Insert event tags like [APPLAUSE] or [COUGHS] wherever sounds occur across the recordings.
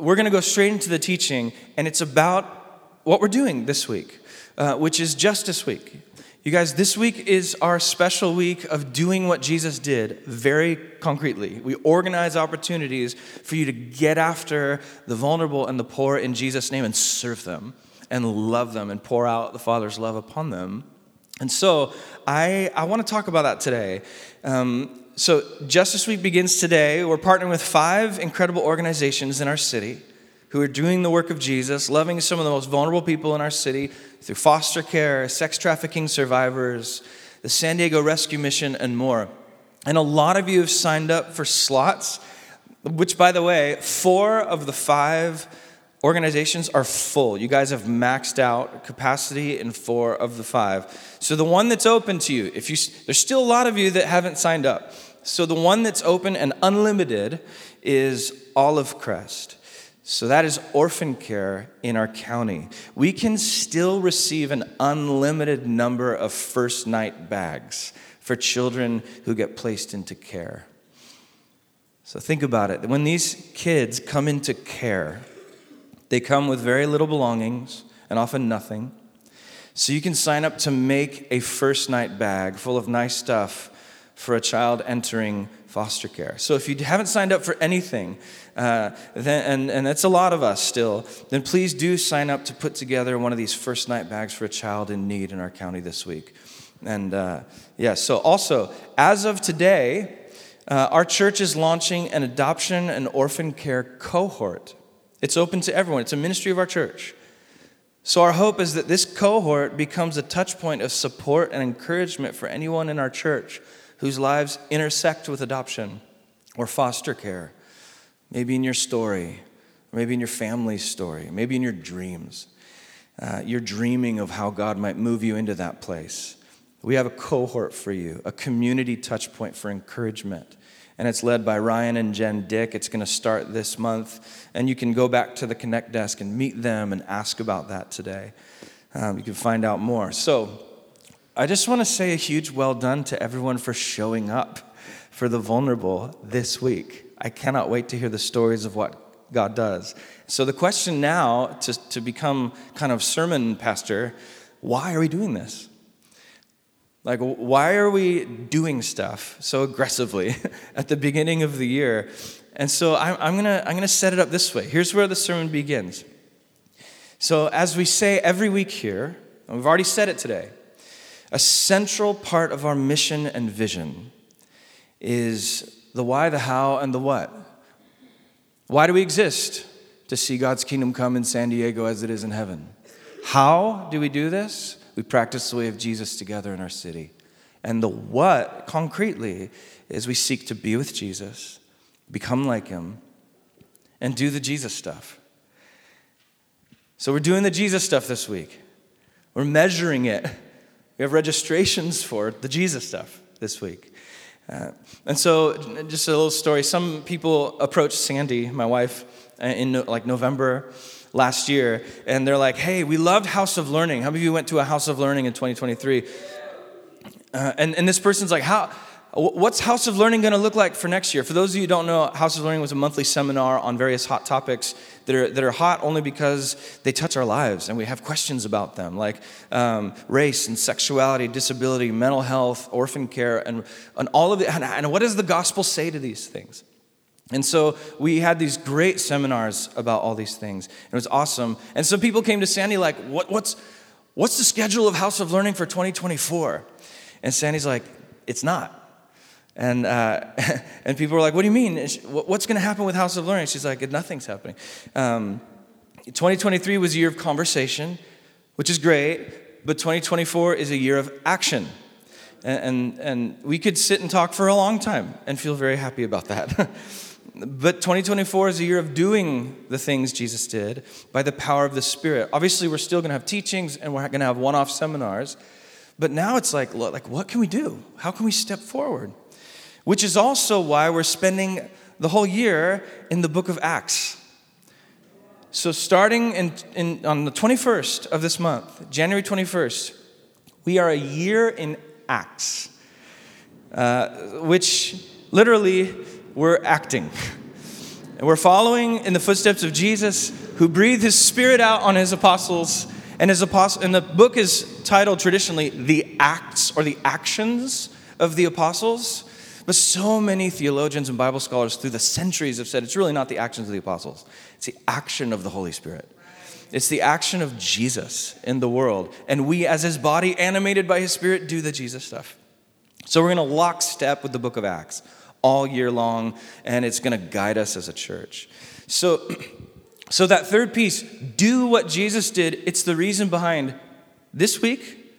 we're going to go straight into the teaching, and it's about what we're doing this week, uh, which is Justice Week. You guys, this week is our special week of doing what Jesus did very concretely. We organize opportunities for you to get after the vulnerable and the poor in Jesus' name and serve them and love them and pour out the Father's love upon them. And so I, I want to talk about that today. Um, so, Justice Week begins today. We're partnering with five incredible organizations in our city who are doing the work of Jesus, loving some of the most vulnerable people in our city through foster care, sex trafficking survivors, the San Diego Rescue Mission, and more. And a lot of you have signed up for slots, which, by the way, four of the five organizations are full. You guys have maxed out capacity in four of the five. So the one that's open to you, if you there's still a lot of you that haven't signed up. So the one that's open and unlimited is Olive Crest. So that is orphan care in our county. We can still receive an unlimited number of first night bags for children who get placed into care. So think about it. When these kids come into care, they come with very little belongings and often nothing. So you can sign up to make a first night bag full of nice stuff for a child entering foster care. So if you haven't signed up for anything, uh, then, and, and that's a lot of us still, then please do sign up to put together one of these first night bags for a child in need in our county this week. And uh, yeah, so also, as of today, uh, our church is launching an adoption and orphan care cohort. It's open to everyone, it's a ministry of our church. So, our hope is that this cohort becomes a touch point of support and encouragement for anyone in our church whose lives intersect with adoption or foster care. Maybe in your story, maybe in your family's story, maybe in your dreams. Uh, you're dreaming of how God might move you into that place. We have a cohort for you, a community touch point for encouragement and it's led by Ryan and Jen Dick. It's going to start this month, and you can go back to the Connect desk and meet them and ask about that today. Um, you can find out more. So, I just want to say a huge well done to everyone for showing up for the vulnerable this week. I cannot wait to hear the stories of what God does. So, the question now to, to become kind of sermon pastor why are we doing this? Like, why are we doing stuff so aggressively [LAUGHS] at the beginning of the year? And so I'm, I'm going to I'm gonna set it up this way. Here's where the sermon begins. So, as we say every week here, and we've already said it today, a central part of our mission and vision is the why, the how, and the what. Why do we exist? To see God's kingdom come in San Diego as it is in heaven. How do we do this? We practice the way of Jesus together in our city. And the what, concretely, is we seek to be with Jesus, become like him, and do the Jesus stuff. So we're doing the Jesus stuff this week. We're measuring it. [LAUGHS] We have registrations for the Jesus stuff this week. Uh, and so, just a little story. Some people approached Sandy, my wife, uh, in like November last year, and they're like, hey, we loved House of Learning. How many of you went to a House of Learning in 2023? Uh, and, and this person's like, how, what's House of Learning going to look like for next year? For those of you who don't know, House of Learning was a monthly seminar on various hot topics that are, that are hot only because they touch our lives and we have questions about them, like um, race and sexuality, disability, mental health, orphan care, and, and all of it. And, and what does the gospel say to these things? And so we had these great seminars about all these things. It was awesome. And some people came to Sandy like, what, what's, what's the schedule of House of Learning for 2024? And Sandy's like, it's not. And, uh, [LAUGHS] and people were like, what do you mean? What's going to happen with House of Learning? She's like, nothing's happening. Um, 2023 was a year of conversation, which is great, but 2024 is a year of action. And, and, and we could sit and talk for a long time and feel very happy about that. [LAUGHS] But 2024 is a year of doing the things Jesus did by the power of the Spirit. Obviously, we're still going to have teachings and we're going to have one off seminars. But now it's like, like, what can we do? How can we step forward? Which is also why we're spending the whole year in the book of Acts. So, starting in, in, on the 21st of this month, January 21st, we are a year in Acts, uh, which literally we're acting. And [LAUGHS] we're following in the footsteps of Jesus, who breathed his spirit out on his apostles. And his apostle, and the book is titled traditionally The Acts or the Actions of the Apostles. But so many theologians and Bible scholars through the centuries have said it's really not the actions of the apostles, it's the action of the Holy Spirit. It's the action of Jesus in the world. And we, as his body, animated by his spirit, do the Jesus stuff. So we're going to lockstep with the book of Acts all year long, and it's going to guide us as a church. So, [CLEARS THROAT] so that third piece, do what Jesus did, it's the reason behind this week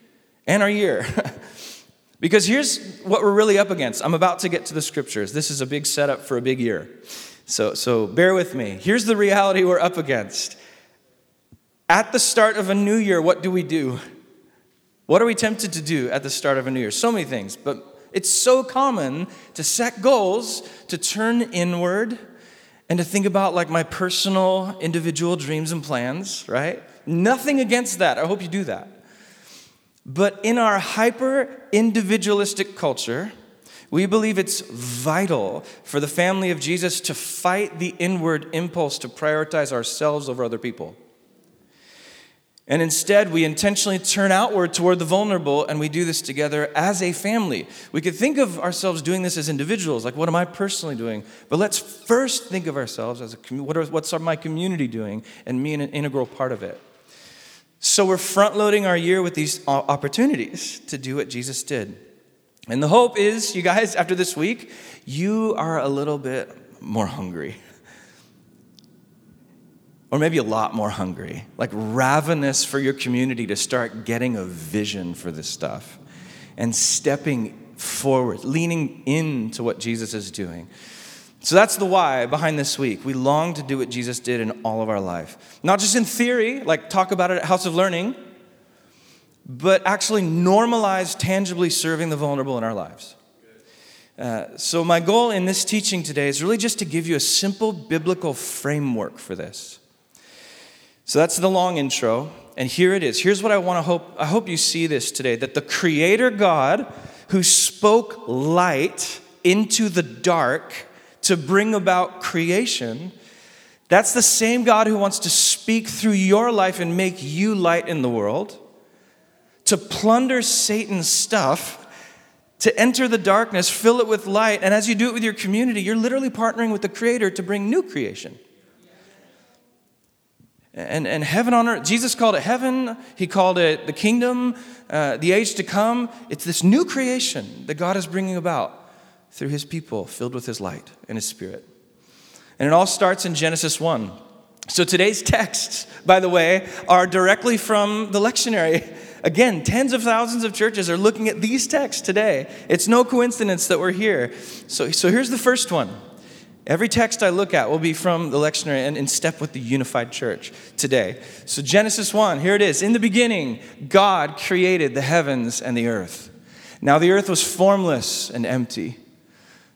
and our year. [LAUGHS] because here's what we're really up against. I'm about to get to the scriptures. This is a big setup for a big year. So, so bear with me. Here's the reality we're up against. At the start of a new year, what do we do? What are we tempted to do at the start of a new year? So many things, but it's so common to set goals, to turn inward, and to think about like my personal, individual dreams and plans, right? Nothing against that. I hope you do that. But in our hyper individualistic culture, we believe it's vital for the family of Jesus to fight the inward impulse to prioritize ourselves over other people. And instead, we intentionally turn outward toward the vulnerable, and we do this together as a family. We could think of ourselves doing this as individuals, like what am I personally doing? But let's first think of ourselves as a what are, what's my community doing, and me an integral part of it. So we're front loading our year with these opportunities to do what Jesus did. And the hope is, you guys, after this week, you are a little bit more hungry or maybe a lot more hungry, like ravenous for your community to start getting a vision for this stuff and stepping forward, leaning into what Jesus is doing. So that's the why behind this week. We long to do what Jesus did in all of our life. Not just in theory, like talk about it at House of Learning, but actually normalize tangibly serving the vulnerable in our lives. Uh, so, my goal in this teaching today is really just to give you a simple biblical framework for this. So that's the long intro. And here it is. Here's what I want to hope I hope you see this today that the creator God who spoke light into the dark to bring about creation, that's the same God who wants to speak through your life and make you light in the world, to plunder Satan's stuff, to enter the darkness, fill it with light, and as you do it with your community, you're literally partnering with the creator to bring new creation. And, and heaven on earth, Jesus called it heaven, he called it the kingdom, uh, the age to come. It's this new creation that God is bringing about through his people filled with his light and his spirit. And it all starts in Genesis 1. So today's texts, by the way, are directly from the lectionary. Again, tens of thousands of churches are looking at these texts today. It's no coincidence that we're here. So, so here's the first one Every text I look at will be from the lectionary and in step with the unified church today. So, Genesis 1, here it is. In the beginning, God created the heavens and the earth. Now, the earth was formless and empty.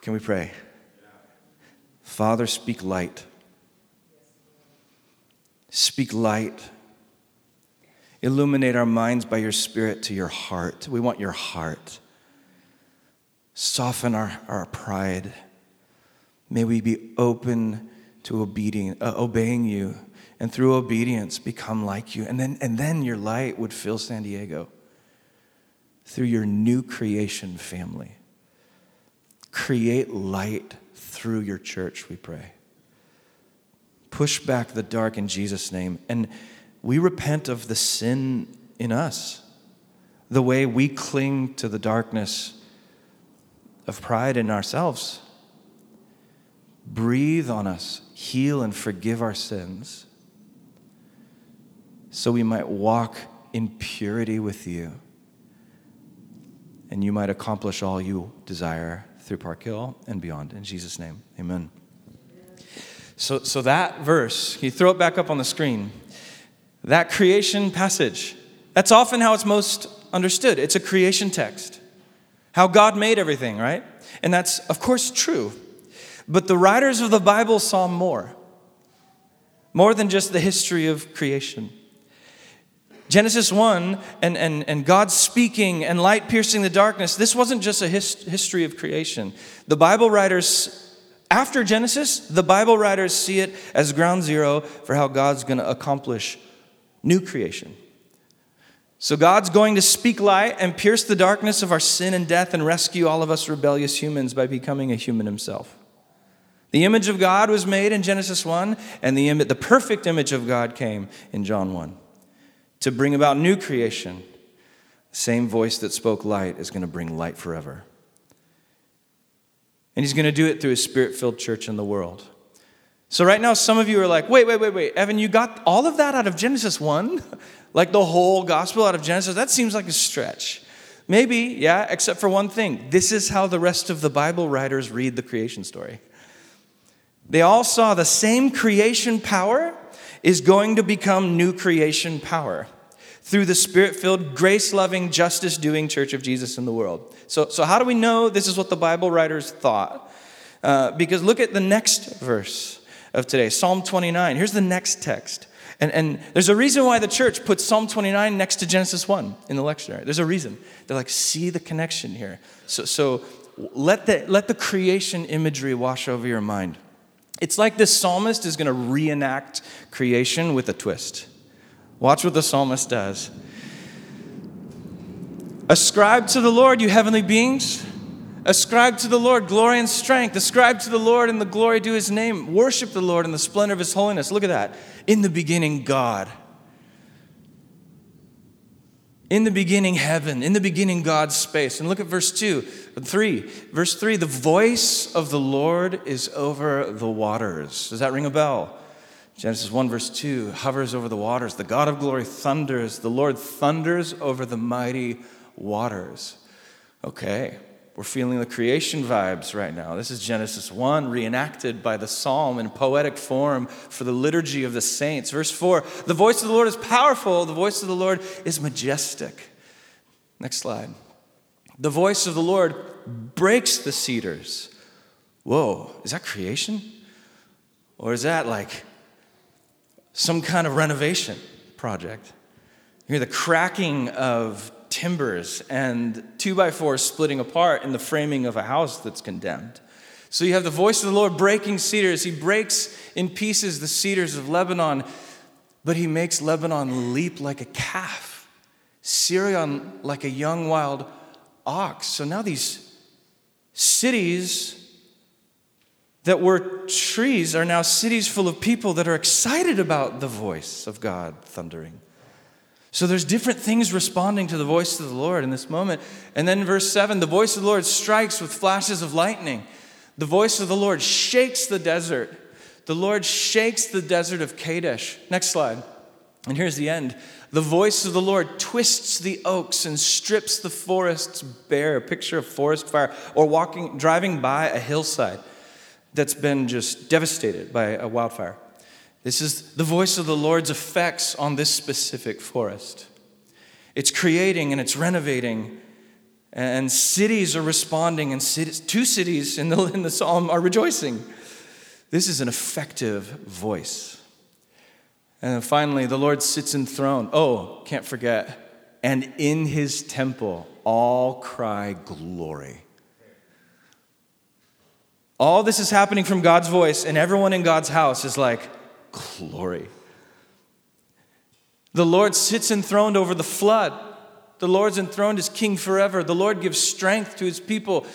Can we pray? Father, speak light. Speak light. Illuminate our minds by your Spirit to your heart. We want your heart. Soften our, our pride. May we be open to obedient, uh, obeying you, and through obedience become like you. And then, and then your light would fill San Diego through your new creation family. Create light through your church, we pray. Push back the dark in Jesus' name. And we repent of the sin in us, the way we cling to the darkness of pride in ourselves. Breathe on us, heal and forgive our sins, so we might walk in purity with you, and you might accomplish all you desire through Park Hill and beyond. In Jesus' name, amen. So, so that verse, you throw it back up on the screen? That creation passage, that's often how it's most understood. It's a creation text. How God made everything, right? And that's, of course, true. But the writers of the Bible saw more, more than just the history of creation. Genesis 1 and, and, and God speaking and light piercing the darkness, this wasn't just a his, history of creation. The Bible writers, after Genesis, the Bible writers see it as ground zero for how God's going to accomplish new creation. So God's going to speak light and pierce the darkness of our sin and death and rescue all of us rebellious humans by becoming a human himself. The image of God was made in Genesis 1, and the, the perfect image of God came in John 1 to bring about new creation. The same voice that spoke light is going to bring light forever. And he's going to do it through his spirit filled church in the world. So, right now, some of you are like, wait, wait, wait, wait, Evan, you got all of that out of Genesis 1? [LAUGHS] like the whole gospel out of Genesis? That seems like a stretch. Maybe, yeah, except for one thing. This is how the rest of the Bible writers read the creation story. They all saw the same creation power is going to become new creation power through the spirit filled, grace loving, justice doing church of Jesus in the world. So, so, how do we know this is what the Bible writers thought? Uh, because look at the next verse of today Psalm 29. Here's the next text. And, and there's a reason why the church puts Psalm 29 next to Genesis 1 in the lectionary. There's a reason. They're like, see the connection here. So, so let, the, let the creation imagery wash over your mind. It's like this psalmist is going to reenact creation with a twist. Watch what the psalmist does. Ascribe to the Lord, you heavenly beings. Ascribe to the Lord glory and strength. Ascribe to the Lord and the glory to his name. Worship the Lord in the splendor of his holiness. Look at that. In the beginning, God. In the beginning, heaven. In the beginning, God's space. And look at verse 2, 3. Verse 3 the voice of the Lord is over the waters. Does that ring a bell? Genesis 1, verse 2 hovers over the waters. The God of glory thunders. The Lord thunders over the mighty waters. Okay. We're feeling the creation vibes right now. This is Genesis 1, reenacted by the psalm in poetic form for the liturgy of the saints. Verse 4 The voice of the Lord is powerful, the voice of the Lord is majestic. Next slide. The voice of the Lord breaks the cedars. Whoa, is that creation? Or is that like some kind of renovation project? You hear the cracking of timbers and two by fours splitting apart in the framing of a house that's condemned. So you have the voice of the Lord breaking cedars. He breaks in pieces the cedars of Lebanon, but he makes Lebanon leap like a calf, Sirion like a young wild ox. So now these cities that were trees are now cities full of people that are excited about the voice of God thundering. So there's different things responding to the voice of the Lord in this moment. And then verse 7 the voice of the Lord strikes with flashes of lightning. The voice of the Lord shakes the desert. The Lord shakes the desert of Kadesh. Next slide. And here's the end. The voice of the Lord twists the oaks and strips the forests bare. A picture of forest fire, or walking, driving by a hillside that's been just devastated by a wildfire. This is the voice of the Lord's effects on this specific forest. It's creating and it's renovating, and cities are responding, and cities, two cities in the, in the psalm are rejoicing. This is an effective voice. And finally, the Lord sits enthroned. Oh, can't forget. And in his temple, all cry glory. All this is happening from God's voice, and everyone in God's house is like, glory. The Lord sits enthroned over the flood. The Lord's enthroned as king forever. The Lord gives strength to his people.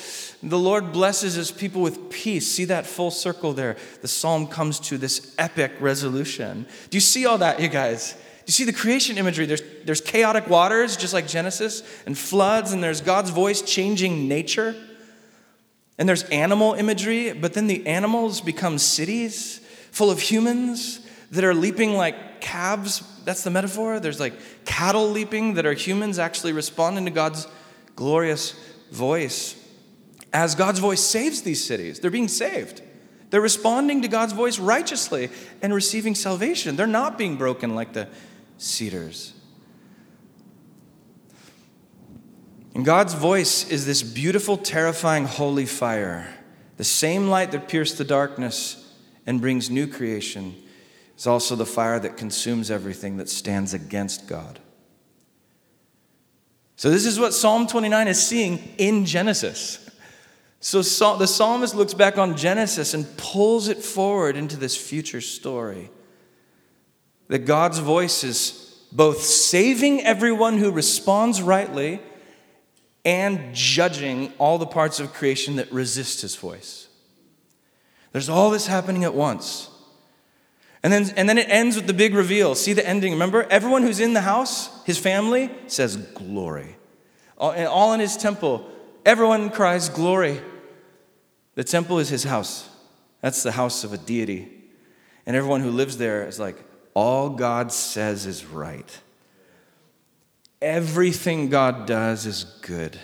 The Lord blesses his people with peace. See that full circle there? The psalm comes to this epic resolution. Do you see all that, you guys? Do you see the creation imagery? There's, there's chaotic waters, just like Genesis, and floods, and there's God's voice changing nature. And there's animal imagery, but then the animals become cities full of humans that are leaping like calves. That's the metaphor. There's like cattle leaping that are humans actually responding to God's glorious voice. As God's voice saves these cities, they're being saved. They're responding to God's voice righteously and receiving salvation. They're not being broken like the cedars. And God's voice is this beautiful, terrifying, holy fire. The same light that pierced the darkness and brings new creation is also the fire that consumes everything that stands against God. So, this is what Psalm 29 is seeing in Genesis. So, the psalmist looks back on Genesis and pulls it forward into this future story. That God's voice is both saving everyone who responds rightly and judging all the parts of creation that resist his voice. There's all this happening at once. And then, and then it ends with the big reveal. See the ending. Remember, everyone who's in the house, his family, says glory. All, all in his temple, everyone cries glory. The temple is his house. That's the house of a deity. And everyone who lives there is like, all God says is right. Everything God does is good.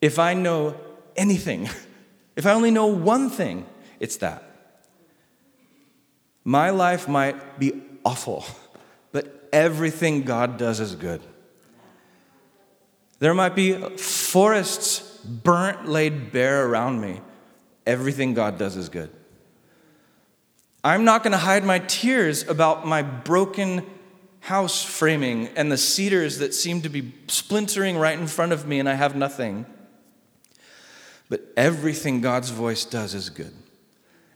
If I know anything, [LAUGHS] if I only know one thing, it's that. My life might be awful, [LAUGHS] but everything God does is good. There might be forests burnt, laid bare around me. Everything God does is good. I'm not going to hide my tears about my broken house framing and the cedars that seem to be splintering right in front of me and I have nothing. But everything God's voice does is good.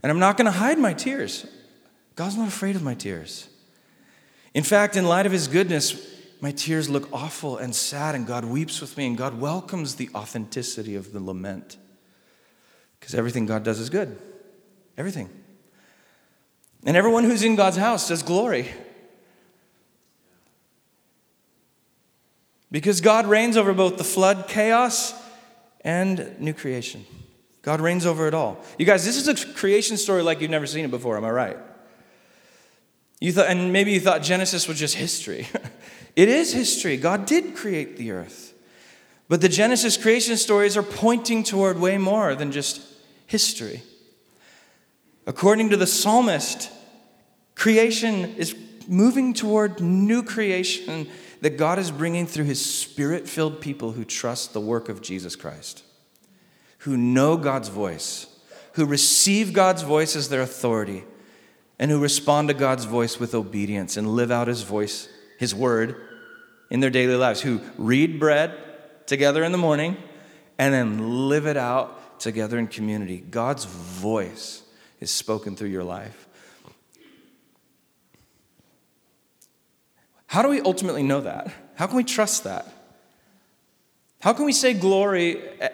And I'm not going to hide my tears. God's not afraid of my tears. In fact, in light of his goodness, my tears look awful and sad, and God weeps with me, and God welcomes the authenticity of the lament. Because everything God does is good. Everything. And everyone who's in God's house does glory. Because God reigns over both the flood chaos and new creation. God reigns over it all. You guys, this is a creation story like you've never seen it before, am I right? You thought, and maybe you thought Genesis was just history. [LAUGHS] it is history. God did create the earth. But the Genesis creation stories are pointing toward way more than just history. According to the psalmist, creation is moving toward new creation that God is bringing through his spirit filled people who trust the work of Jesus Christ, who know God's voice, who receive God's voice as their authority and who respond to God's voice with obedience and live out his voice, his word, in their daily lives, who read bread together in the morning and then live it out together in community. God's voice is spoken through your life. How do we ultimately know that? How can we trust that? How can we say glory eh,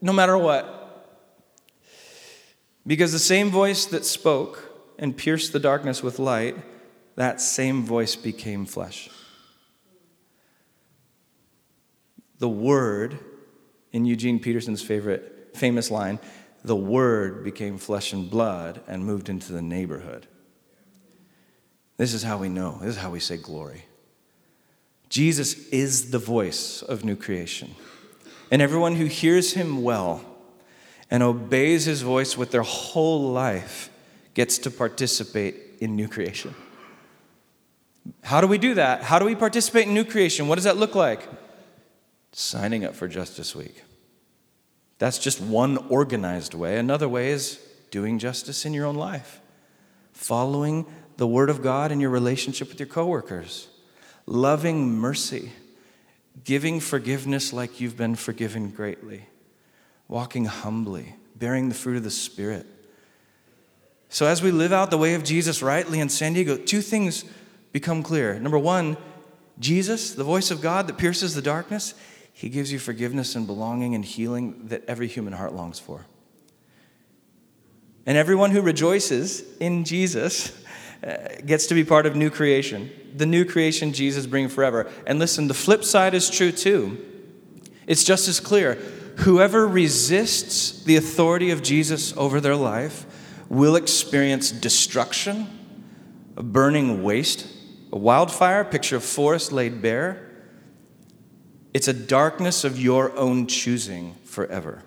no matter what? Because the same voice that spoke and pierced the darkness with light, that same voice became flesh. The Word, in Eugene Peterson's favorite famous line, the Word became flesh and blood and moved into the neighborhood. This is how we know. This is how we say glory. Jesus is the voice of new creation. And everyone who hears him well and obeys his voice with their whole life gets to participate in new creation. How do we do that? How do we participate in new creation? What does that look like? Signing up for Justice Week. That's just one organized way. Another way is doing justice in your own life, following the Word of God in your relationship with your coworkers, loving mercy, giving forgiveness like you've been forgiven greatly, walking humbly, bearing the fruit of the Spirit so, as we live out the way of Jesus rightly in San Diego, two things become clear. Number one, Jesus, the voice of God that pierces the darkness, he gives you forgiveness and belonging and healing that every human heart longs for. And everyone who rejoices in Jesus Uh, gets to be part of new creation, the new creation Jesus brings forever. And listen, the flip side is true too. It's just as clear. Whoever resists the authority of Jesus over their life will experience destruction, a burning waste, a wildfire, picture of forest laid bare. It's a darkness of your own choosing forever.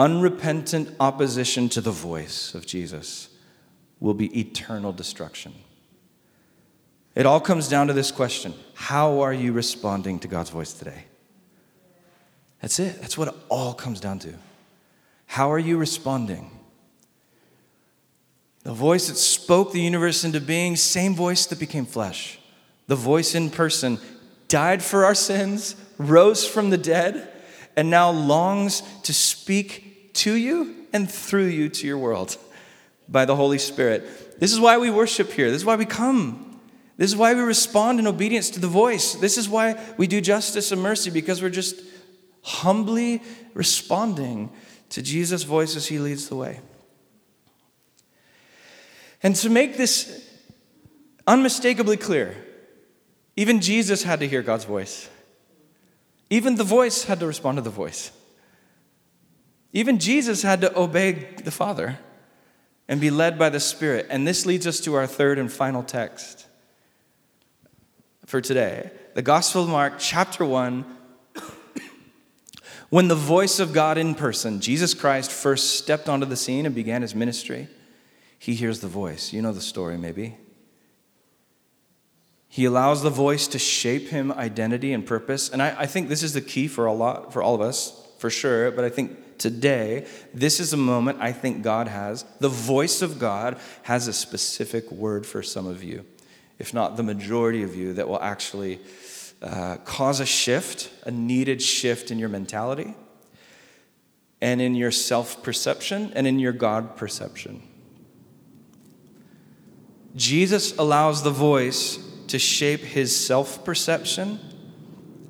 Unrepentant opposition to the voice of Jesus will be eternal destruction. It all comes down to this question How are you responding to God's voice today? That's it. That's what it all comes down to. How are you responding? The voice that spoke the universe into being, same voice that became flesh. The voice in person died for our sins, rose from the dead, and now longs to speak to you and through you to your world by the Holy Spirit. This is why we worship here. This is why we come. This is why we respond in obedience to the voice. This is why we do justice and mercy because we're just humbly responding to Jesus' voice as he leads the way. And to make this unmistakably clear, even Jesus had to hear God's voice. Even the voice had to respond to the voice. Even Jesus had to obey the Father and be led by the Spirit. And this leads us to our third and final text for today the Gospel of Mark, chapter 1. [COUGHS] When the voice of God in person, Jesus Christ, first stepped onto the scene and began his ministry, he hears the voice. You know the story, maybe. He allows the voice to shape him identity and purpose. And I, I, think this is the key for a lot for all of us, for sure. But I think today, this is a moment I think God has. The voice of God has a specific word for some of you, if not the majority of you, that will actually uh, cause a shift, a needed shift in your mentality and in your self perception and in your God perception. Jesus allows the voice to shape his self perception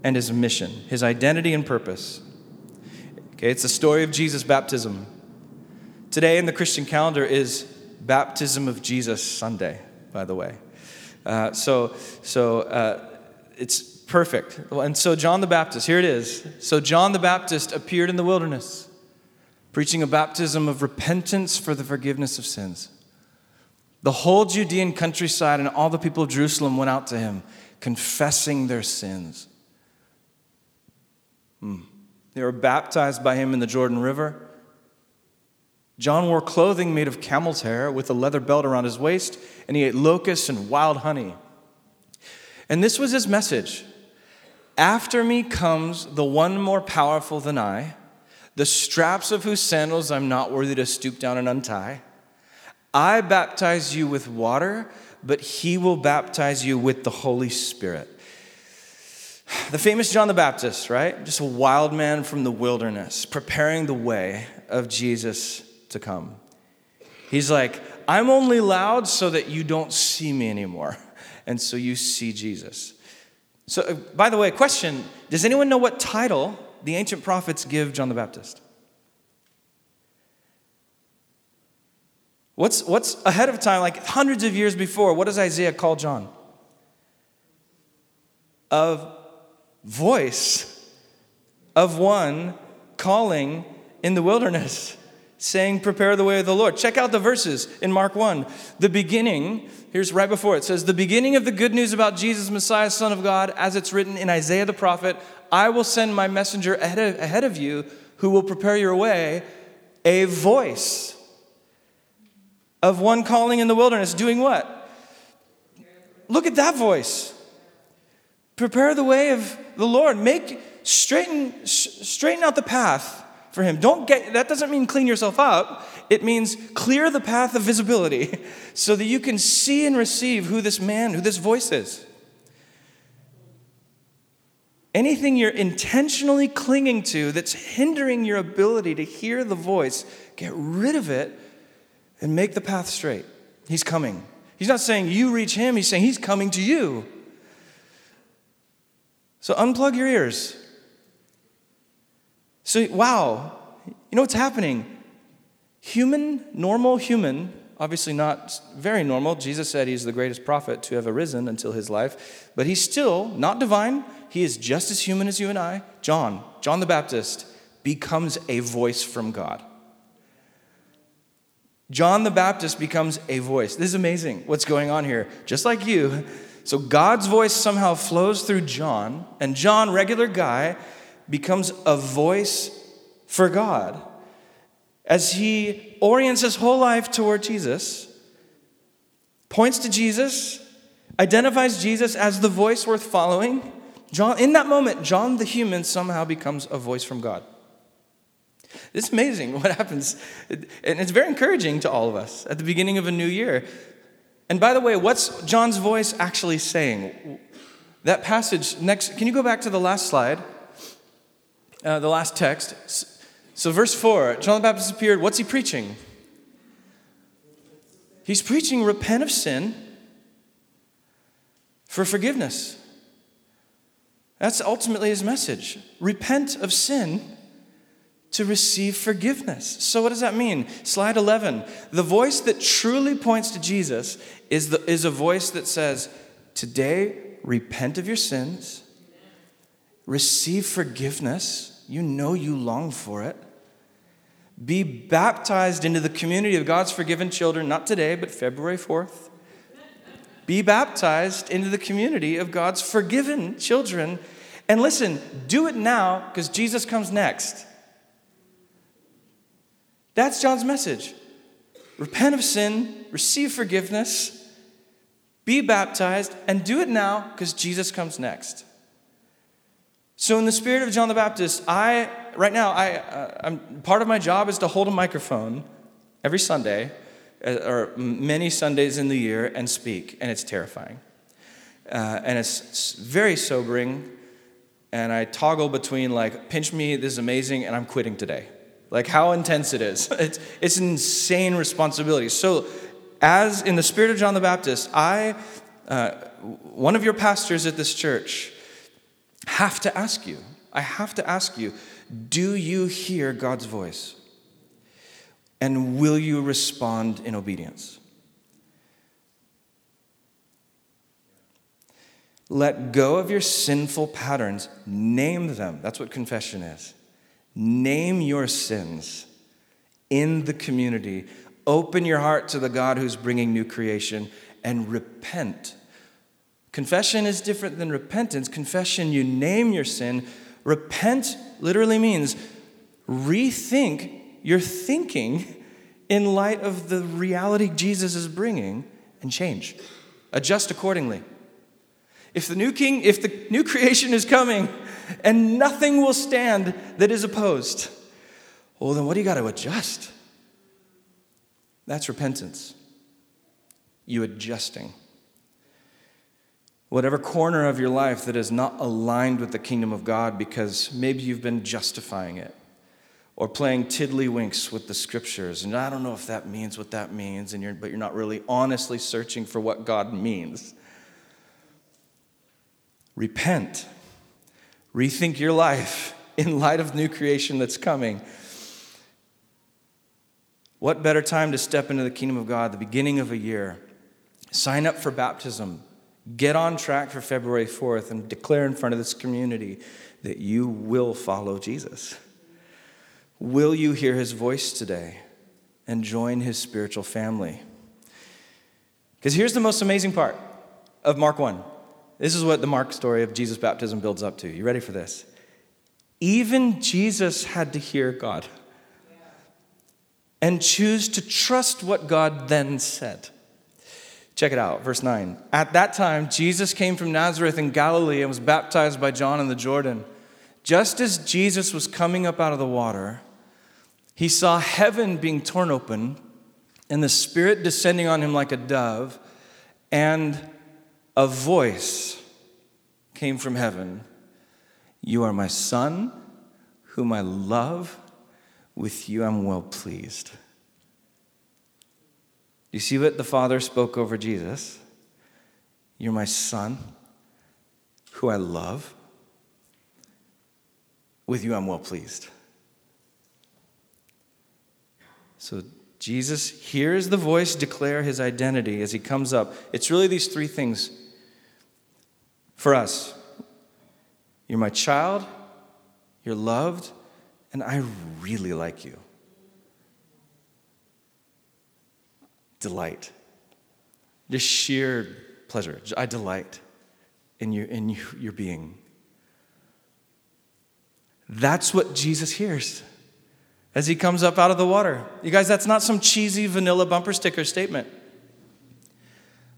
and his mission, his identity and purpose. Okay, it's the story of Jesus' baptism. Today in the Christian calendar is Baptism of Jesus Sunday, by the way. Uh, so, so uh, it's perfect. And so, John the Baptist, here it is. So, John the Baptist appeared in the wilderness, preaching a baptism of repentance for the forgiveness of sins. The whole Judean countryside and all the people of Jerusalem went out to him, confessing their sins. Hmm. They were baptized by him in the Jordan River. John wore clothing made of camel's hair with a leather belt around his waist, and he ate locusts and wild honey. And this was his message After me comes the one more powerful than I, the straps of whose sandals I'm not worthy to stoop down and untie. I baptize you with water, but he will baptize you with the Holy Spirit. [SIGHS] The famous John the Baptist, right? Just a wild man from the wilderness, preparing the way of Jesus to come. He's like, I'm only loud so that you don't see me anymore. [LAUGHS] And so you see Jesus. So, uh, by the way, question Does anyone know what title the ancient prophets give John the Baptist? What's, what's ahead of time, like hundreds of years before, what does Isaiah call John? Of voice of one calling in the wilderness, saying, Prepare the way of the Lord. Check out the verses in Mark 1. The beginning, here's right before it says, The beginning of the good news about Jesus, Messiah, Son of God, as it's written in Isaiah the prophet, I will send my messenger ahead of, you who will prepare your way, a voice of one calling in the wilderness, doing what? Look at that voice. Prepare the way of the Lord. Make straighten straighten out the path for him. Don't get that doesn't mean clean yourself up. It means clear the path of visibility [LAUGHS] so that you can see and receive who this man, who this voice is. Anything you're intentionally clinging to that's hindering your ability to hear the voice, get rid of it and make the path straight. He's coming. He's not saying you reach him, he's saying he's coming to you. So unplug your ears. So, wow, you know what's happening? Human, normal human, obviously not very normal. Jesus said he's the greatest prophet to have arisen until his life, but he's still not divine. He is just as human as you and I. John, John the Baptist, becomes a voice from God. John the Baptist becomes a voice. This is amazing what's going on here. Just like you. So God's voice somehow flows through John, and John, regular guy, becomes a voice for God. as he orients his whole life toward Jesus, points to Jesus, identifies Jesus as the voice worth following. John, in that moment, John the human somehow becomes a voice from God. It's amazing [LAUGHS] what happens. And it's very encouraging to all of us at the beginning of a new year. And by the way, what's John's voice actually saying? That passage, next, can you go back to the last slide? Uh, the last text. So, verse 4 John the Baptist appeared. What's he preaching? He's preaching repent of sin for forgiveness. That's ultimately his message. Repent of sin to receive forgiveness. So, what does that mean? Slide 11. The voice that truly points to Jesus is, the, is a voice that says, Today, repent of your sins, receive forgiveness. You know you long for it. Be baptized into the community of God's forgiven children, not today, but February 4th. Be baptized into the community of God's forgiven children. And listen, do it now because Jesus comes next. That's John's message. Repent of sin, receive forgiveness, be baptized, and do it now because Jesus comes next. So, in the spirit of John the Baptist, I, right now, I, uh, I'm, part of my job is to hold a microphone every Sunday, uh, or many Sundays in the year, and speak, and it's terrifying. Uh, and it's very sobering, and I toggle between, like, pinch me, this is amazing, and I'm quitting today like how intense it is. [LAUGHS] It's, it's an insane responsibility. So, as in the spirit of John the Baptist, I, uh, one of your pastors at this church, have to ask you, I have to ask you, do you hear God's voice? And will you respond in obedience? Let go of your sinful patterns, name them. That's what confession is. Name your sins in the community. Open your heart to the God who's bringing new creation and repent. Confession is different than repentance. Confession, you name your sin. Repent literally means rethink your thinking in light of the reality Jesus is bringing and change. Adjust accordingly. If the new king, if the new creation is coming, and nothing will stand that is opposed. Well, then what do you got to adjust? That's repentance. You adjusting. Whatever corner of your life that is not aligned with the kingdom of God because maybe you've been justifying it or playing tiddlywinks with the scriptures. And I don't know if that means what that means, and you're, but you're not really honestly searching for what God means. Repent. Rethink your life [LAUGHS] in light of new creation that's coming. What better time to step into the kingdom of God, the beginning of a year? Sign up for baptism. Get on track for February 4th and declare in front of this community that you will follow Jesus. Will you hear his voice today and join his spiritual family? Because here's the most amazing part of Mark 1 this is what the Mark story of Jesus' baptism builds up to. You ready for this? Even Jesus had to hear God and choose to trust what God then said. Check it out, verse 9. At that time, Jesus came from Nazareth in Galilee and was baptized by John in the Jordan. Just as Jesus was coming up out of the water, he saw heaven being torn open and the Spirit descending on him like a dove, and a voice came from heaven You are my son, whom I love. With you I'm well pleased. You see what the Father spoke over Jesus? You're my son, who I love. With you I'm well pleased. So Jesus hears the voice declare his identity as he comes up. It's really these three things for us You're my child, you're loved, and I really like you. Delight. Just sheer pleasure. I delight in, you, in you, your being. That's what Jesus hears. as he comes up out of the water. You guys, that's not some cheesy vanilla bumper sticker statement.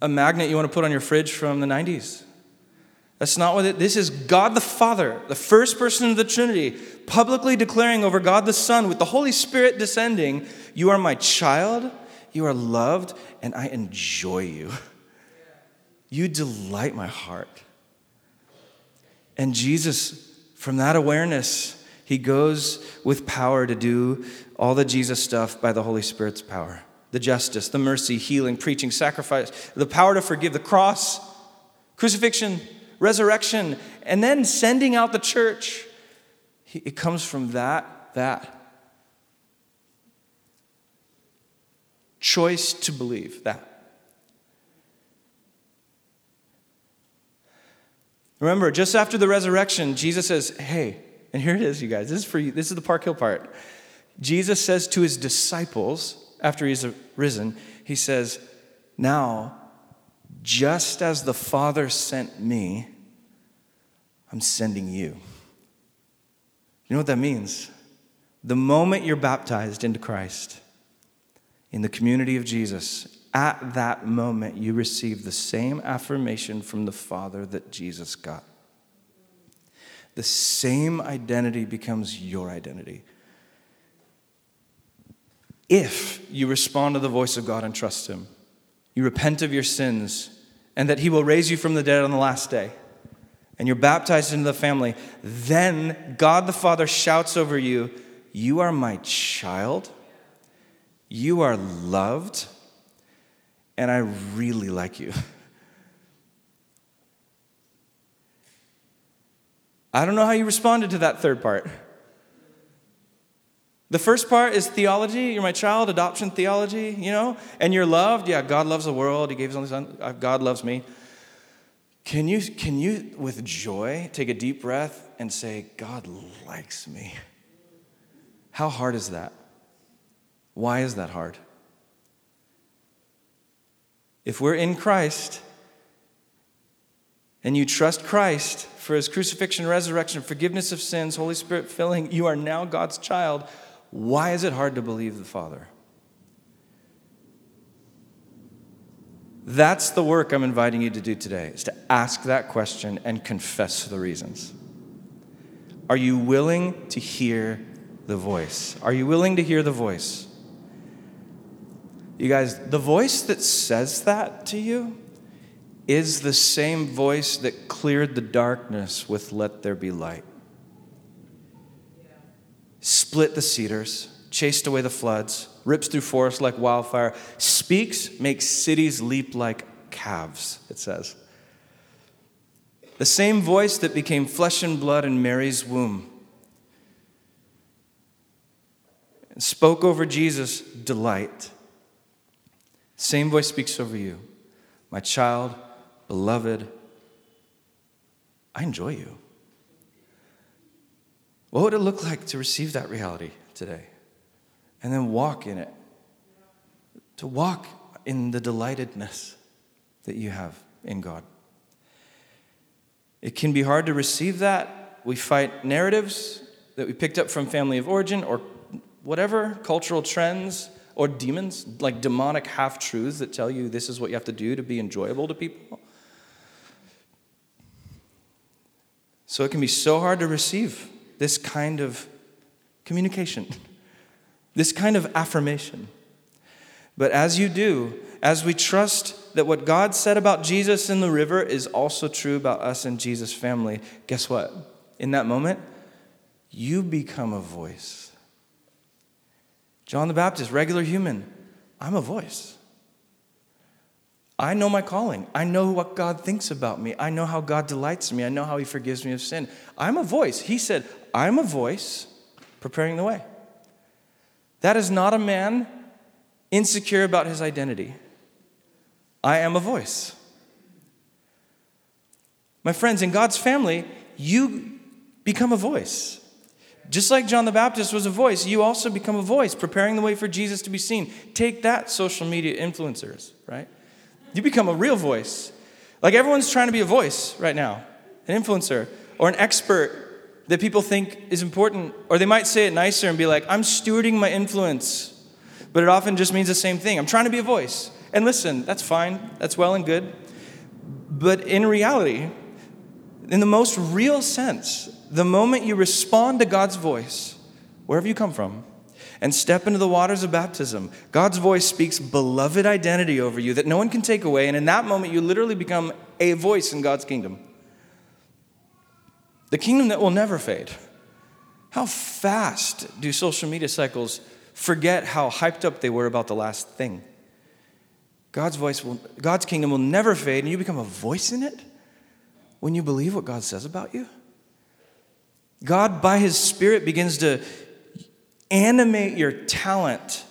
A magnet you want to put on your fridge from the 90s. That's not what it this is God the Father, the first person of the Trinity, publicly declaring over God the Son with the Holy Spirit descending, you are my child, you are loved, and I enjoy you. [LAUGHS] You delight my heart. And Jesus, from that awareness, he goes with power to do all the Jesus stuff by the Holy Spirit's power the justice, the mercy, healing, preaching, sacrifice, the power to forgive, the cross, crucifixion, resurrection, and then sending out the church. It comes from that, that. Choice to believe that. Remember, just after the resurrection, Jesus says, Hey, and here it is, you guys. This is for you. This is the Park Hill part. Jesus says to his disciples, after he's risen, he says, Now, just as the Father sent me, I'm sending you. You know what that means? The moment you're baptized into Christ, in the community of Jesus, at that moment you receive the same affirmation from the Father that Jesus got. The same identity becomes your identity. If you respond to the voice of God and trust Him, you repent of your sins, and that He will raise you from the dead on the last day and you're baptized into the family, then God the Father shouts over you, You are my child, you are loved, and I really like you. [LAUGHS] I don't know how you responded to that third part. The first part is theology. You're my child, adoption theology, you know? And you're loved. Yeah, God loves the world. He gave his only son. Uh, God loves me. Can you, can you, with joy, take a deep breath and say, God likes me? How hard is that? Why is that hard? If we're in Christ and you trust Christ for his crucifixion, resurrection, forgiveness of sins, Holy Spirit filling, you are now God's child. Why is it hard to believe the Father? That's the work I'm inviting you to do today, is to ask that question and confess the reasons. Are you willing to hear the voice? Are you willing to hear the voice? You guys, the voice that says that to you is the same voice that cleared the darkness with Let There Be Light. Split the cedars, chased away the floods, rips through forests like wildfire, speaks, makes cities leap like calves, it says. The same voice that became flesh and blood in Mary's womb and spoke over Jesus delight. Same voice speaks over you. My child, beloved, I enjoy you. What would it look like to receive that reality today? And then walk in it. To walk in the delightedness that you have in God. It can be hard to receive that. We fight narratives that we picked up from family of origin or whatever, cultural trends or demons, like demonic half truths that tell you this is what you have to do to be enjoyable to people. So it can be so hard to receive this kind of communication. [LAUGHS] this kind of affirmation. But as you do, as we trust that what God said about Jesus in the river is also true about us and Jesus' family, guess what? In that moment, you become a voice. John the Baptist, regular human, I'm a voice. I know my calling. I know what God thinks about me. I know how God delights me. I know how He forgives me of sin. I'm a voice. He said, I'm a voice preparing the way. That is not a man insecure about his identity. I am a voice. My friends, in God's family, you become a voice. Just like John the Baptist was a voice, you also become a voice, preparing the way for Jesus to be seen. Take that, social media influencers, right? You become a real voice. Like everyone's trying to be a voice right now, an influencer or an expert that people think is important. Or they might say it nicer and be like, I'm stewarding my influence. But it often just means the same thing. I'm trying to be a voice. And listen, that's fine, that's well and good. But in reality, in the most real sense, the moment you respond to God's voice, wherever you come from, and step into the waters of baptism, God's voice speaks beloved identity over you that no one can take away. And in that moment, you literally become a voice in God's kingdom. The kingdom that will never fade. How fast do social media cycles forget how hyped up they were about the last thing? God's voice will, God's kingdom will never fade, and you become a voice in it when you believe what God says about you. God, by His Spirit, begins to animate your talent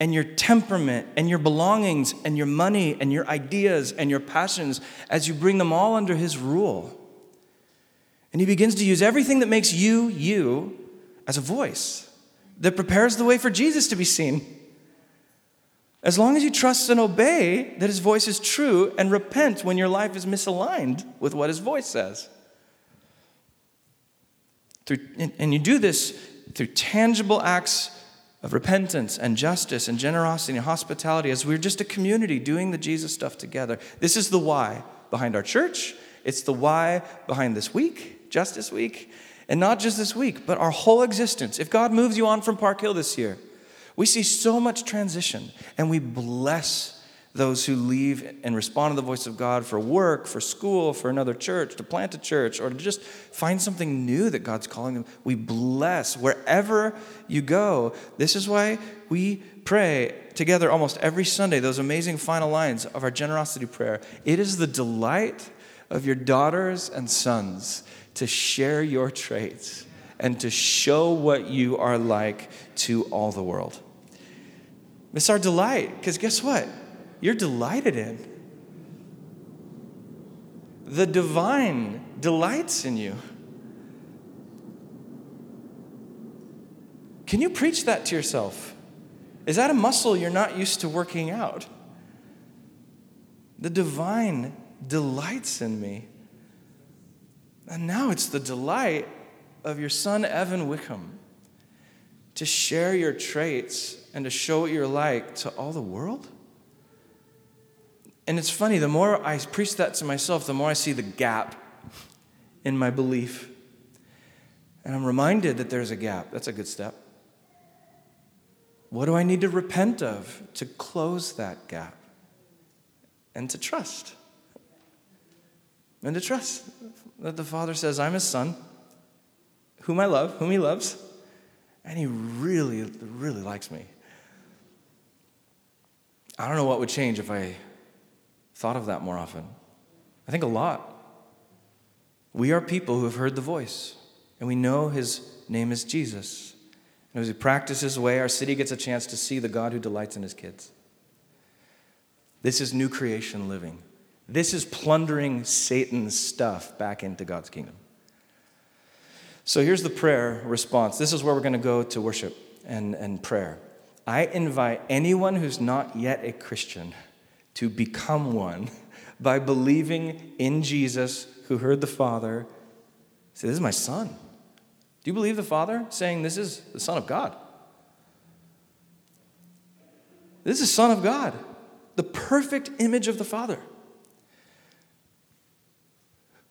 and your temperament and your belongings and your money and your ideas and your passions as you bring them all under His rule. And He begins to use everything that makes you, you, as a voice that prepares the way for Jesus to be seen. As long as you trust and obey that His voice is true and repent when your life is misaligned with what His voice says. Through, and you do this through tangible acts of repentance and justice and generosity and hospitality as we're just a community doing the Jesus stuff together. This is the why behind our church. It's the why behind this week, Justice Week. And not just this week, but our whole existence. If God moves you on from Park Hill this year, we see so much transition and we bless those who leave and respond to the voice of God for work, for school, for another church, to plant a church, or to just find something new that God's calling them. We bless wherever you go. This is why we pray together almost every Sunday those amazing final lines of our generosity prayer. It is the delight of your daughters and sons to share your traits and to show what you are like to all the world. It's our delight, because guess what? you're delighted in. The divine delights in you. Can you preach that to yourself? Is that a muscle you're not used to working out? The divine delights in me. And now it's the delight of your son, Evan Wickham, to share your traits and to show what you're like to all the world? And it's funny, the more I preach that to myself, the more I see the gap in my belief. And I'm reminded that there's a gap. That's a good step. What do I need to repent of to close that gap? And to trust. And to trust that the Father says, I'm his son, whom I love, whom he loves, and he really, really likes me. I don't know what would change if I thought of that more often? I think a lot. We are people who have heard the voice, and we know his name is Jesus. And as we practice his way, our city gets a chance to see the God who delights in his kids. This is new creation living. This is plundering Satan's stuff back into God's kingdom. So here's the prayer response. This is where we're going to go to worship and, and prayer. I invite anyone who's not yet a Christian to become one [LAUGHS] by believing in Jesus who heard the Father say, This is my son. Do you believe the Father saying, This is the Son of God? This is Son of God, the perfect image of the Father,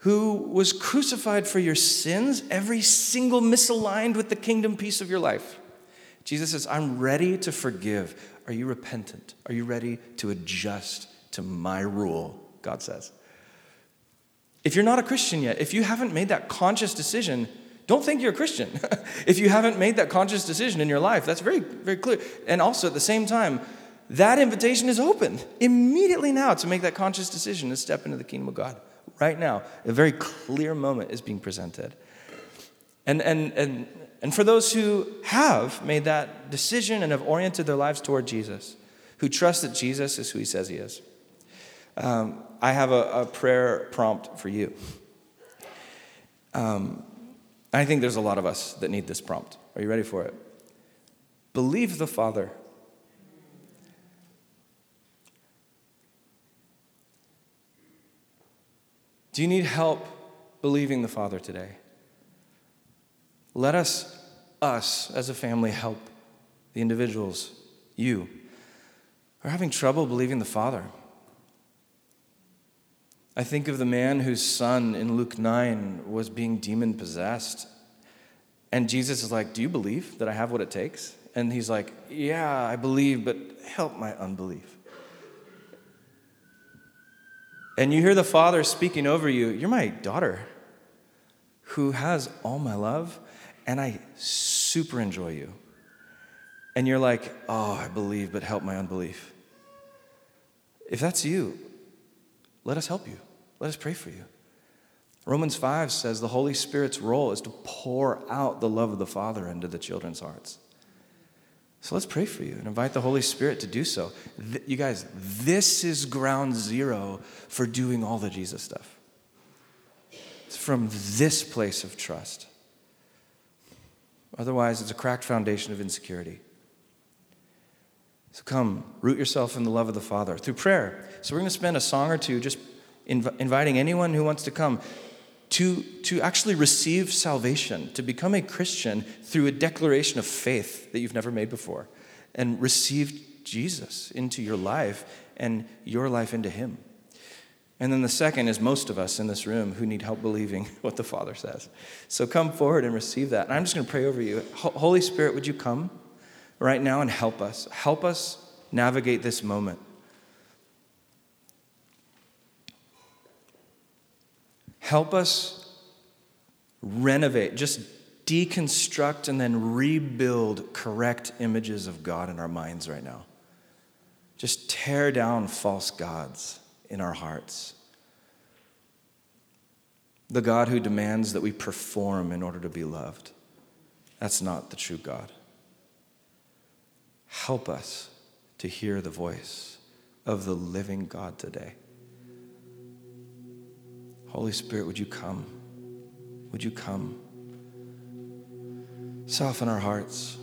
who was crucified for your sins, every single misaligned with the kingdom piece of your life. Jesus says, I'm ready to forgive. Are you repentant? Are you ready to adjust to my rule? God says. If you're not a Christian yet, if you haven't made that conscious decision, don't think you're a Christian. [LAUGHS] if you haven't made that conscious decision in your life, that's very, very clear. And also at the same time, that invitation is open immediately now to make that conscious decision to step into the kingdom of God. Right now, a very clear moment is being presented. And, and, and and for those who have made that decision and have oriented their lives toward Jesus, who trust that Jesus is who he says he is, um, I have a, a, prayer prompt for you. Um, I think there's a lot of us that need this prompt. Are you ready for it? Believe the Father. Do you need help believing the Father today? Let us, us as a family, help the individuals, you, are having trouble believing the Father. I think of the man whose son in Luke 9 was being demon possessed. And Jesus is like, Do you believe that I have what it takes? And he's like, Yeah, I believe, but help my unbelief. And you hear the Father speaking over you, You're my daughter who has all my love, and I super enjoy you. And you're like, Oh, I believe, but help my unbelief. If that's you, let us help you. Let us pray for you. Romans 5 says the Holy Spirit's role is to pour out the love of the Father into the children's hearts. So let's pray for you and invite the Holy Spirit to do so. Th- you guys, this is ground zero for doing all the Jesus stuff. It's from this place of trust. Otherwise, it's a cracked foundation of insecurity. So come, root yourself in the love of the Father through prayer. So we're going to spend a song or two just inv- inviting anyone who wants to come to, to actually receive salvation, to become a Christian through a declaration of faith that you've never made before, and receive Jesus into your life and your life into Him. And then the second is most of us in this room who need help believing [LAUGHS] what the Father says. So come forward and receive that. And I'm just going to pray over you. Holy Spirit, would you come right now and help us? Help us navigate this moment. Help us renovate, just deconstruct and then rebuild correct images of God in our minds right now. Just tear down false gods in our hearts. The God who demands that we perform in order to be loved. That's not the true God. Help us to hear the voice of the living God today. Holy Spirit, would you come? Would you come? Soften our hearts.